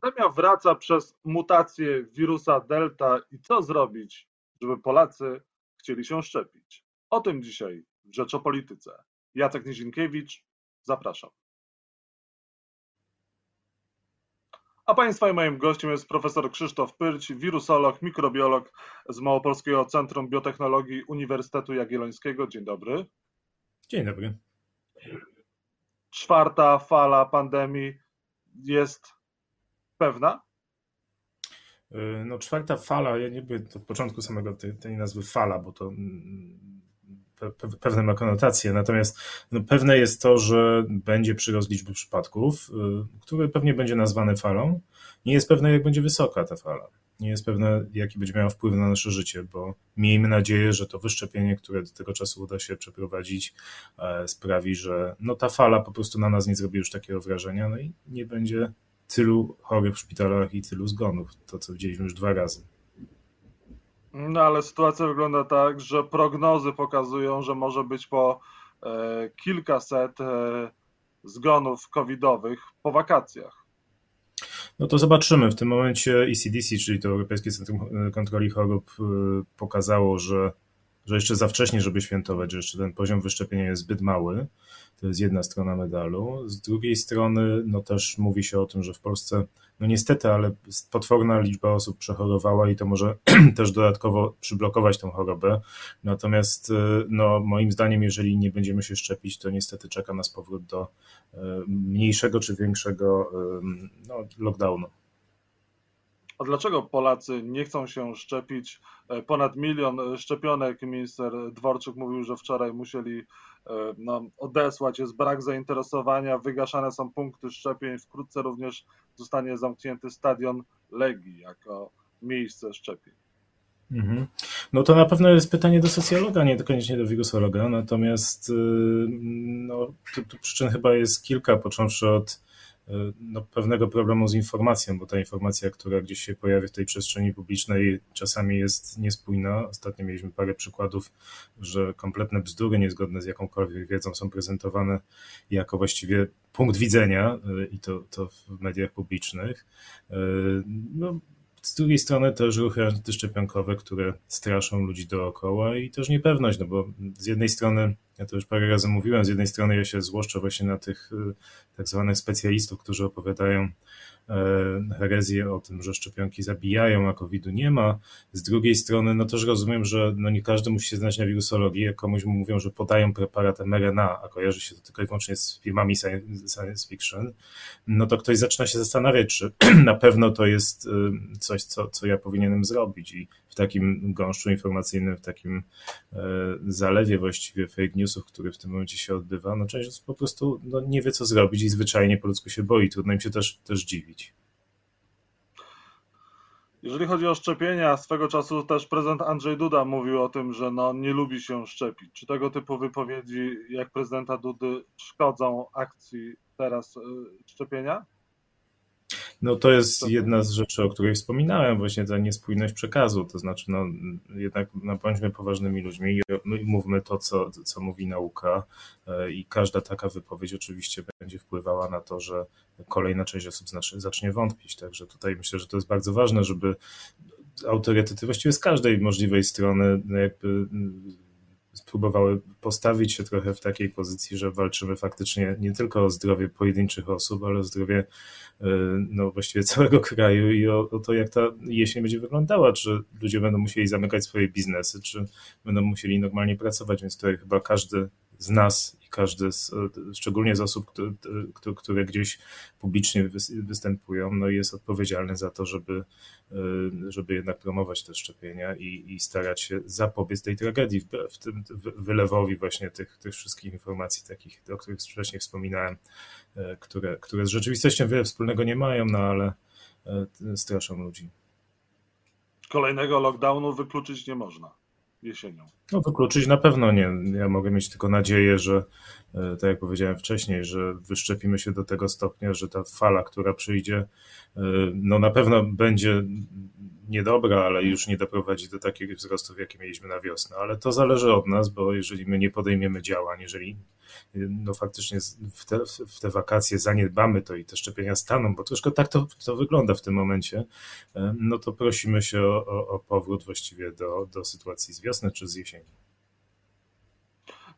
Pandemia wraca przez mutację wirusa Delta i co zrobić, żeby Polacy chcieli się szczepić? O tym dzisiaj w Rzeczopolityce. Jacek Nizinkiewicz, zapraszam. A Państwa i moim gościem jest profesor Krzysztof Pyrć, wirusolog, mikrobiolog z Małopolskiego Centrum Biotechnologii Uniwersytetu Jagiellońskiego. Dzień dobry. Dzień dobry. Czwarta fala pandemii jest pewna? Y, no, czwarta fala, ja nie byłem od początku samego tej, tej nazwy fala, bo to mm, pe, pe, pewne ma konotacje, natomiast no, pewne jest to, że będzie przyrost liczby przypadków, y, który pewnie będzie nazwany falą. Nie jest pewne, jak będzie wysoka ta fala. Nie jest pewne, jaki będzie miał wpływ na nasze życie, bo miejmy nadzieję, że to wyszczepienie, które do tego czasu uda się przeprowadzić, e, sprawi, że no, ta fala po prostu na nas nie zrobi już takiego wrażenia, no i nie będzie tylu chorych w szpitalach i tylu zgonów, to co widzieliśmy już dwa razy. No ale sytuacja wygląda tak, że prognozy pokazują, że może być po e, kilkaset e, zgonów covidowych po wakacjach. No to zobaczymy. W tym momencie ECDC, czyli to Europejskie Centrum Kontroli Chorób, e, pokazało, że, że jeszcze za wcześnie, żeby świętować, że jeszcze ten poziom wyszczepienia jest zbyt mały. To jest jedna strona medalu. Z drugiej strony, no też mówi się o tym, że w Polsce, no niestety, ale potworna liczba osób przechorowała i to może też dodatkowo przyblokować tę chorobę. Natomiast, y, no moim zdaniem, jeżeli nie będziemy się szczepić, to niestety czeka nas powrót do y, mniejszego czy większego no, lockdownu. A dlaczego Polacy nie chcą się szczepić? E, ponad milion szczepionek. Minister Dworczyk mówił, że wczoraj musieli e, no, odesłać. Jest brak zainteresowania, wygaszane są punkty szczepień. Wkrótce również zostanie zamknięty stadion Legii jako miejsce szczepień. Mhm. No to na pewno jest pytanie do socjologa, nie koniecznie do wirusologa. Natomiast y, no, tu, tu przyczyn chyba jest kilka, począwszy od no, pewnego problemu z informacją, bo ta informacja, która gdzieś się pojawia w tej przestrzeni publicznej, czasami jest niespójna. Ostatnio mieliśmy parę przykładów, że kompletne bzdury niezgodne z jakąkolwiek wiedzą są prezentowane jako właściwie punkt widzenia y, i to, to w mediach publicznych. Y, no, z drugiej strony też ruchy antyszczepionkowe, które straszą ludzi dookoła i też niepewność, no bo z jednej strony, ja to już parę razy mówiłem, z jednej strony ja się złoszczę właśnie na tych y, tak zwanych specjalistów, którzy opowiadają herezję o tym, że szczepionki zabijają, a COVID-u nie ma. Z drugiej strony, no też rozumiem, że no nie każdy musi się znać na wirusologii. Jak komuś mu mówią, że podają preparat mRNA, a kojarzy się to tylko i wyłącznie z filmami science fiction, no to ktoś zaczyna się zastanawiać, czy na pewno to jest y, coś, co, co ja powinienem zrobić. I takim gąszczu informacyjnym, w takim e, zalewie właściwie fake newsów, który w tym momencie się odbywa, no część osób po prostu no, nie wie, co zrobić i zwyczajnie po ludzku się boi. Trudno im się też, też dziwić. Jeżeli chodzi o szczepienia, swego czasu też prezydent Andrzej Duda mówił o tym, że no, nie lubi się szczepić. Czy tego typu wypowiedzi jak prezydenta Dudy szkodzą akcji teraz y, szczepienia? No to jest jedna z rzeczy, o której wspominałem, właśnie ta niespójność przekazu, to znaczy no jednak no, bądźmy poważnymi ludźmi i mówmy to, co, co mówi nauka e, i każda taka wypowiedź oczywiście będzie wpływała na to, że kolejna część osób zacznie wątpić, także tutaj myślę, że to jest bardzo ważne, żeby autorytety właściwie z każdej możliwej strony no, jakby spróbowały postawić się trochę w takiej pozycji, że walczymy faktycznie nie tylko o zdrowie pojedynczych osób, ale o zdrowie y, no, właściwie całego kraju i o, o to, jak ta jesień będzie wyglądała, czy ludzie będą musieli zamykać swoje biznesy, czy będą musieli normalnie pracować, więc tutaj chyba każdy z nas i każdy, z, szczególnie z osób, które, które gdzieś publicznie występują, no jest odpowiedzialny za to, żeby, żeby jednak promować te szczepienia i, i starać się zapobiec tej tragedii, w tym wylewowi właśnie tych, tych wszystkich informacji takich, o których wcześniej wspominałem, które, które z rzeczywistością wiele wspólnego nie mają, no ale e, straszą ludzi. Kolejnego lockdownu wykluczyć nie można jesienią? No wykluczyć na pewno nie. Ja mogę mieć tylko nadzieję, że e, tak jak powiedziałem wcześniej, że wyszczepimy się do tego stopnia, że ta fala, która przyjdzie, e, no na pewno będzie niedobra, ale już nie doprowadzi do takich wzrostów, jakie mieliśmy na wiosnę. Ale to zależy od nas, bo jeżeli my nie podejmiemy działań, jeżeli no faktycznie w te, w te wakacje zaniedbamy to i te szczepienia staną, bo troszkę tak to, to wygląda w tym momencie, no to prosimy się o, o, o powrót właściwie do, do sytuacji z wiosny czy z jesieni.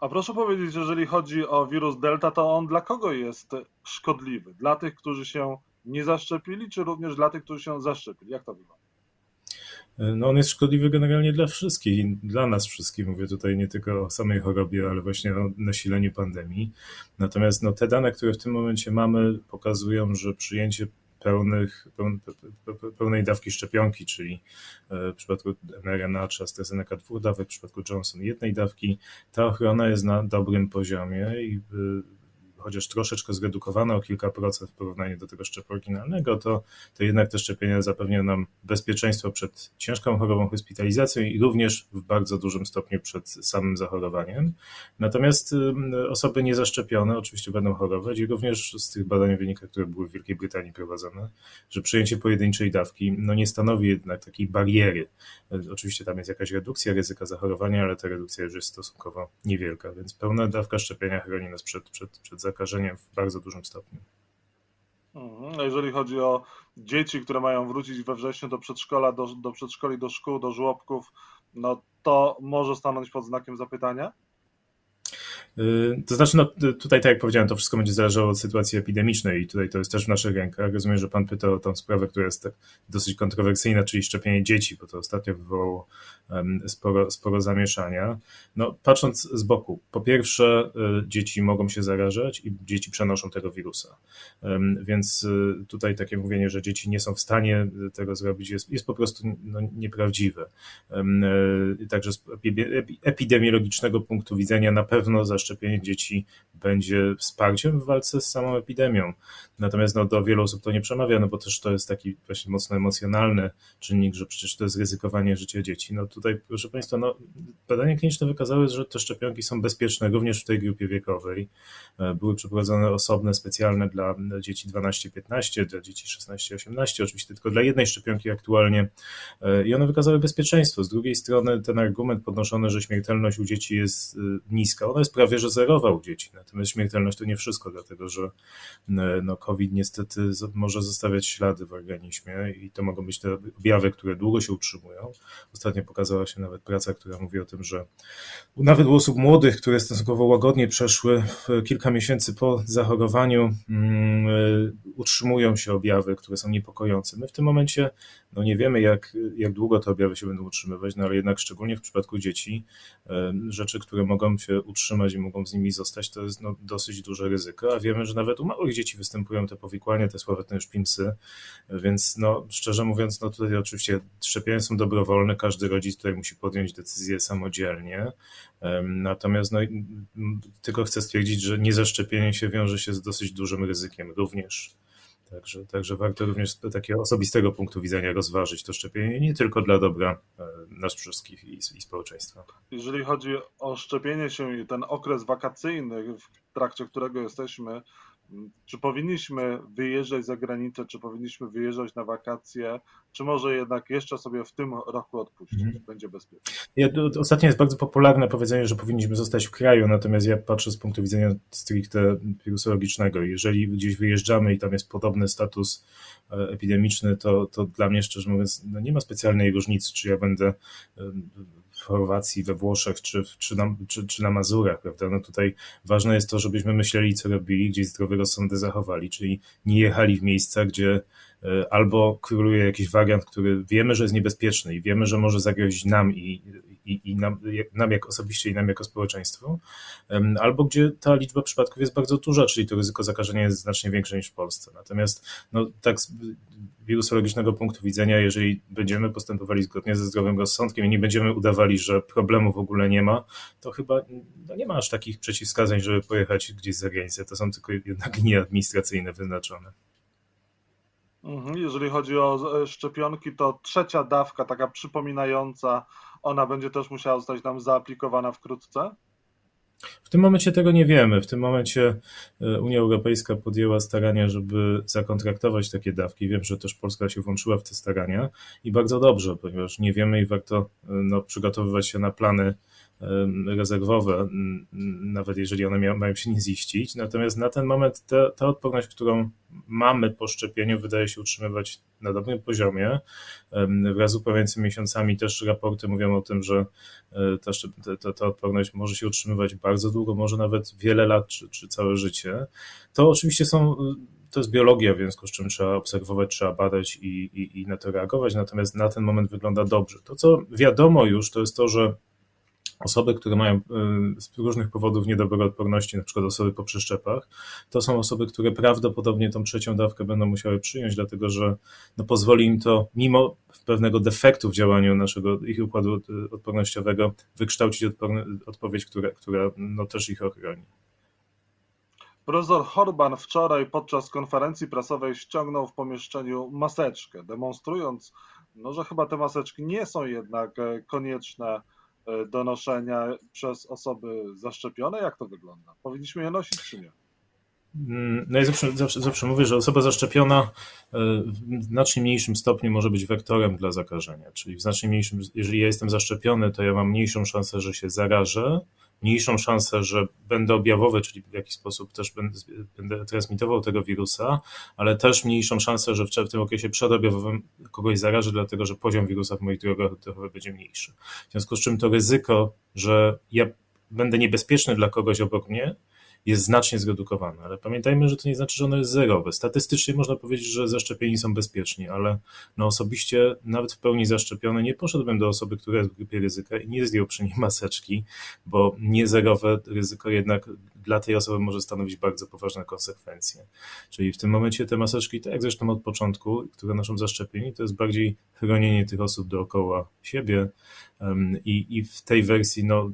A proszę powiedzieć, jeżeli chodzi o wirus Delta, to on dla kogo jest szkodliwy? Dla tych, którzy się nie zaszczepili, czy również dla tych, którzy się zaszczepili? Jak to wygląda? No on jest szkodliwy generalnie dla wszystkich, dla nas wszystkich. Mówię tutaj nie tylko o samej chorobie, ale właśnie o nasileniu pandemii. Natomiast no, te dane, które w tym momencie mamy, pokazują, że przyjęcie pełnych, pełnej dawki szczepionki, czyli e, w przypadku mRNA czy AstraZeneca dwóch dawek, w przypadku Johnson jednej dawki, ta ochrona jest na dobrym poziomie i e, chociaż troszeczkę zredukowane o kilka procent w porównaniu do tego szczepu oryginalnego, to, to jednak te szczepienia zapewniają nam bezpieczeństwo przed ciężką chorobą, hospitalizacją i również w bardzo dużym stopniu przed samym zachorowaniem. Natomiast osoby niezaszczepione oczywiście będą chorować i również z tych badań wynika, które były w Wielkiej Brytanii prowadzone, że przyjęcie pojedynczej dawki no nie stanowi jednak takiej bariery. Oczywiście tam jest jakaś redukcja ryzyka zachorowania, ale ta redukcja już jest stosunkowo niewielka, więc pełna dawka szczepienia chroni nas przed, przed, przed zakażeniem w bardzo dużym stopniu. Mhm. Jeżeli chodzi o dzieci, które mają wrócić we wrześniu do przedszkola, do, do przedszkoli, do szkół, do żłobków, no to może stanąć pod znakiem zapytania? Y, to znaczy, no, tutaj, tak jak powiedziałem, to wszystko będzie zależało od sytuacji epidemicznej i tutaj to jest też w naszych rękach. Rozumiem, że Pan pyta o tą sprawę, która jest tak dosyć kontrowersyjna, czyli szczepienie dzieci, bo to ostatnio wywołało sporo, sporo zamieszania. No, patrząc z boku, po pierwsze, y, dzieci mogą się zarażać i dzieci przenoszą tego wirusa. Więc y, tutaj takie mówienie, że dzieci nie są w stanie tego zrobić, jest, jest po prostu no, nieprawdziwe. Także z epidemiologicznego punktu widzenia na pewno zaszczepienie szczepienie dzieci będzie wsparciem w walce z samą epidemią. Natomiast no, do wielu osób to nie przemawia, no bo też to jest taki właśnie mocno emocjonalny czynnik, że przecież to jest ryzykowanie życia dzieci. No tutaj, proszę Państwa, no, badania kliniczne wykazały, że te szczepionki są bezpieczne również w tej grupie wiekowej. E, były przeprowadzone osobne, specjalne dla dzieci 12-15, dla dzieci 16-18, oczywiście tylko dla jednej szczepionki aktualnie e, i one wykazały bezpieczeństwo. Z drugiej strony ten argument podnoszony, że śmiertelność u dzieci jest e, niska, ona jest prawie że zerowa u dzieci. Natomiast śmiertelność to nie wszystko, dlatego że no, COVID niestety może zostawiać ślady w organizmie i to mogą być te objawy, które długo się utrzymują. Ostatnio pokazała się nawet praca, która mówi o tym, że nawet u osób młodych, które stosunkowo łagodnie przeszły kilka miesięcy po zachorowaniu, um, utrzymują się objawy, które są niepokojące. My w tym momencie no nie wiemy, jak, jak długo te objawy się będą utrzymywać, no ale jednak szczególnie w przypadku dzieci, rzeczy, które mogą się utrzymać mogą z nimi zostać, to jest no, dosyć duże ryzyko, a wiemy, że nawet u małych dzieci występują te powikłania, te sławetne szpimsy, więc no, szczerze mówiąc, no tutaj oczywiście szczepienia są dobrowolne, każdy rodzic tutaj musi podjąć decyzję samodzielnie, natomiast no, tylko chcę stwierdzić, że niezaszczepienie się wiąże się z dosyć dużym ryzykiem również. Także, także warto również z takiego osobistego punktu widzenia rozważyć to szczepienie, nie tylko dla dobra e, nas wszystkich i, i społeczeństwa. Jeżeli chodzi o szczepienie się i ten okres wakacyjny, w trakcie którego jesteśmy, czy powinniśmy wyjeżdżać za granicę, czy powinniśmy wyjeżdżać na wakacje, czy może jednak jeszcze sobie w tym roku odpuścić, mhm. będzie bezpiecznie? Ja, ostatnio jest bardzo popularne powiedzenie, że powinniśmy zostać w kraju, natomiast ja patrzę z punktu widzenia stricte wirusologicznego. Jeżeli gdzieś wyjeżdżamy i tam jest podobny status e, epidemiczny, to, to dla mnie szczerze mówiąc no nie ma specjalnej różnicy, czy ja będę w Chorwacji, we Włoszech czy, czy, na, czy, czy na Mazurach, prawda? No tutaj ważne jest to, żebyśmy myśleli, co robili, gdzieś zdrowy rozsądy zachowali, czyli nie jechali w miejsca, gdzie albo króluje jakiś wariant, który wiemy, że jest niebezpieczny i wiemy, że może zagrozić nam i, i, i nam, nam jak osobiście i nam jako społeczeństwo, albo gdzie ta liczba przypadków jest bardzo duża, czyli to ryzyko zakażenia jest znacznie większe niż w Polsce. Natomiast no, tak wirusologicznego punktu widzenia, jeżeli będziemy postępowali zgodnie ze zdrowym rozsądkiem i nie będziemy udawali, że problemu w ogóle nie ma, to chyba no nie ma aż takich przeciwwskazań, żeby pojechać gdzieś za granicę. To są tylko jednak linie administracyjne wyznaczone. Mhm, jeżeli chodzi o szczepionki, to trzecia dawka, taka przypominająca, ona będzie też musiała zostać nam zaaplikowana wkrótce? W tym momencie tego nie wiemy. W tym momencie e, Unia Europejska podjęła starania, żeby zakontraktować takie dawki. Wiem, że też Polska się włączyła w te starania i bardzo dobrze, ponieważ nie wiemy i warto e, no, przygotowywać się na plany rezerwowe, nawet jeżeli one mają się nie ziścić. Natomiast na ten moment ta, ta odporność, którą mamy po szczepieniu, wydaje się utrzymywać na dobrym poziomie. Wraz z upływającymi miesiącami też raporty mówią o tym, że e, ta, ta, ta odporność może się utrzymywać bardzo długo, może nawet wiele lat czy, czy całe życie. To oczywiście są to jest biologia, w związku z czym trzeba obserwować, trzeba badać i, i, i na to reagować, natomiast na ten moment wygląda dobrze. To, co wiadomo już, to jest to, że osoby, które mają y, z różnych powodów niedobre odporności, na przykład osoby po przeszczepach, to są osoby, które prawdopodobnie tą trzecią dawkę będą musiały przyjąć, dlatego że no, pozwoli im to, mimo pewnego defektu w działaniu naszego ich układu y, odpornościowego, wykształcić odpowiedź, która, która no, też ich ochroni. Profesor Horban wczoraj podczas konferencji prasowej ściągnął w pomieszczeniu maseczkę, demonstrując, no, że chyba te maseczki nie są jednak e, konieczne e, do noszenia przez osoby zaszczepione. Jak to wygląda? Powinniśmy je nosić czy nie? Mm, no ja zawsze, zawsze, zawsze mówię, że osoba zaszczepiona e, w znacznie mniejszym stopniu może być wektorem dla zakażenia. Czyli w znacznie mniejszym, jeżeli ja jestem zaszczepiony, to ja mam mniejszą szansę, że się zarażę, mniejszą szansę, że będę objawowy, czyli w jakiś sposób też będę, będę transmitował tego wirusa, ale też mniejszą szansę, że w, tym okresie przedobjawowym kogoś zarażę, dlatego że poziom wirusa w moich drogach oddechowych będzie mniejszy. W związku z czym to ryzyko, że ja będę niebezpieczny dla kogoś obok mnie, jest znacznie zredukowane, ale pamiętajmy, że to nie znaczy, że ono jest zerowe. Statystycznie można powiedzieć, że zaszczepieni są bezpieczni, ale no osobiście nawet w pełni zaszczepiony nie poszedłbym do osoby, która jest w grupie ryzyka i nie zdjął przy niej maseczki, bo niezerowe ryzyko jednak dla tej osoby może stanowić bardzo poważne konsekwencje. Czyli w tym momencie te maseczki, tak jak zresztą od początku, które noszą zaszczepieni, to jest bardziej chronienie tych osób dookoła siebie i, i w tej wersji no,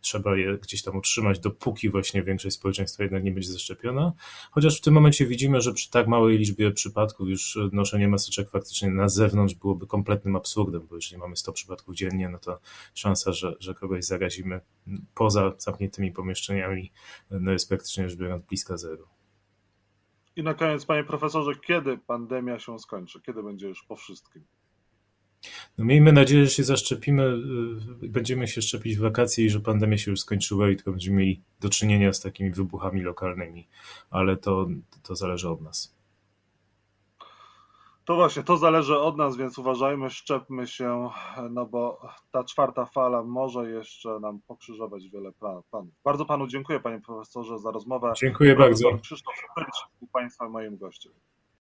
trzeba je gdzieś tam utrzymać, dopóki właśnie większość społeczeństwa jednak nie będzie zaszczepiona. Chociaż w tym momencie widzimy, że przy tak małej liczbie przypadków już noszenie maseczek faktycznie na zewnątrz byłoby kompletnym absurdem, bo jeżeli mamy 100 przypadków dziennie, no to szansa, że, że kogoś zarazimy poza zamkniętymi pomieszczeniami no jest praktycznie rzecz biorąc bliska zero. I na koniec, panie profesorze, kiedy pandemia się skończy? Kiedy będzie już po wszystkim? No miejmy nadzieję, że się zaszczepimy, y, będziemy się szczepić w wakacje i że pandemia się już skończyła i tylko będziemy mieli do czynienia z takimi wybuchami lokalnymi, ale to, to zależy od nas. To właśnie, to zależy od nas, więc uważajmy, szczepmy się, no bo ta czwarta fala może jeszcze nam pokrzyżować wiele planów. Bardzo panu dziękuję, panie profesorze, za rozmowę. Dziękuję bardzo. Krzysztof Pyć, państwa moim gościem.